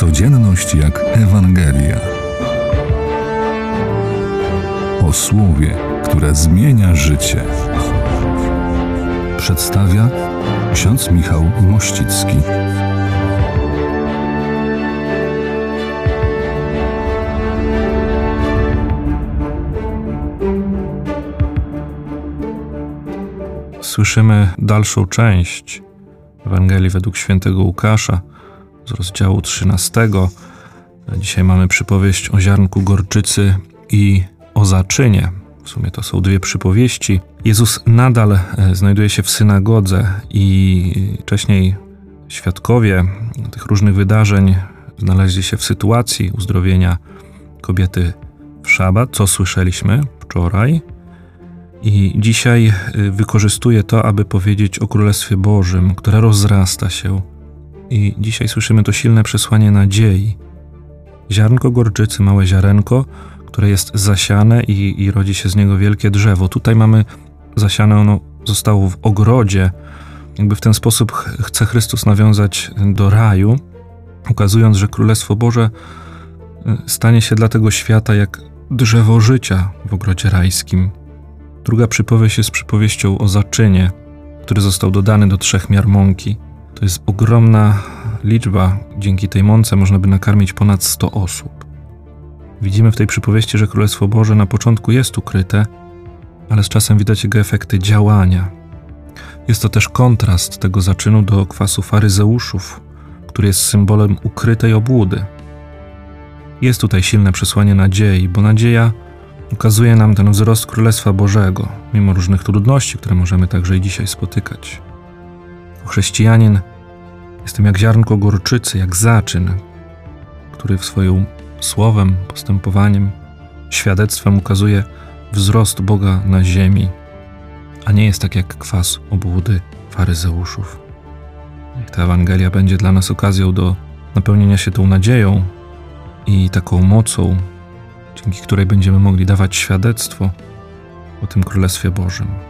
Codzienność jak Ewangelia. O słowie, które zmienia życie. Przedstawia ksiądz Michał Mościcki. Słyszymy dalszą część Ewangelii według świętego Łukasza z rozdziału 13. Dzisiaj mamy przypowieść o ziarnku gorczycy i o zaczynie. W sumie to są dwie przypowieści. Jezus nadal e, znajduje się w synagodze i wcześniej świadkowie tych różnych wydarzeń znaleźli się w sytuacji uzdrowienia kobiety w szabat, co słyszeliśmy wczoraj. I dzisiaj y, wykorzystuję to, aby powiedzieć o Królestwie Bożym, które rozrasta się. I dzisiaj słyszymy to silne przesłanie nadziei. Ziarnko gorczycy, małe ziarenko, które jest zasiane i, i rodzi się z niego wielkie drzewo. Tutaj mamy zasiane, ono zostało w ogrodzie. Jakby w ten sposób chce Chrystus nawiązać do raju, ukazując, że Królestwo Boże y, stanie się dla tego świata jak drzewo życia w ogrodzie rajskim. Druga przypowieść jest przypowieścią o zaczynie, który został dodany do trzech miar mąki. To jest ogromna liczba. Dzięki tej mące można by nakarmić ponad 100 osób. Widzimy w tej przypowieści, że Królestwo Boże na początku jest ukryte, ale z czasem widać jego efekty działania. Jest to też kontrast tego zaczynu do kwasu faryzeuszów, który jest symbolem ukrytej obłudy. Jest tutaj silne przesłanie nadziei, bo nadzieja ukazuje nam ten wzrost Królestwa Bożego, mimo różnych trudności, które możemy także i dzisiaj spotykać. Chrześcijanin jestem jak ziarnko gorczycy, jak zaczyn, który w swoim słowem, postępowaniem, świadectwem ukazuje wzrost Boga na ziemi, a nie jest tak jak kwas obłudy faryzeuszów. Niech ta Ewangelia będzie dla nas okazją do napełnienia się tą nadzieją i taką mocą, dzięki której będziemy mogli dawać świadectwo o tym Królestwie Bożym.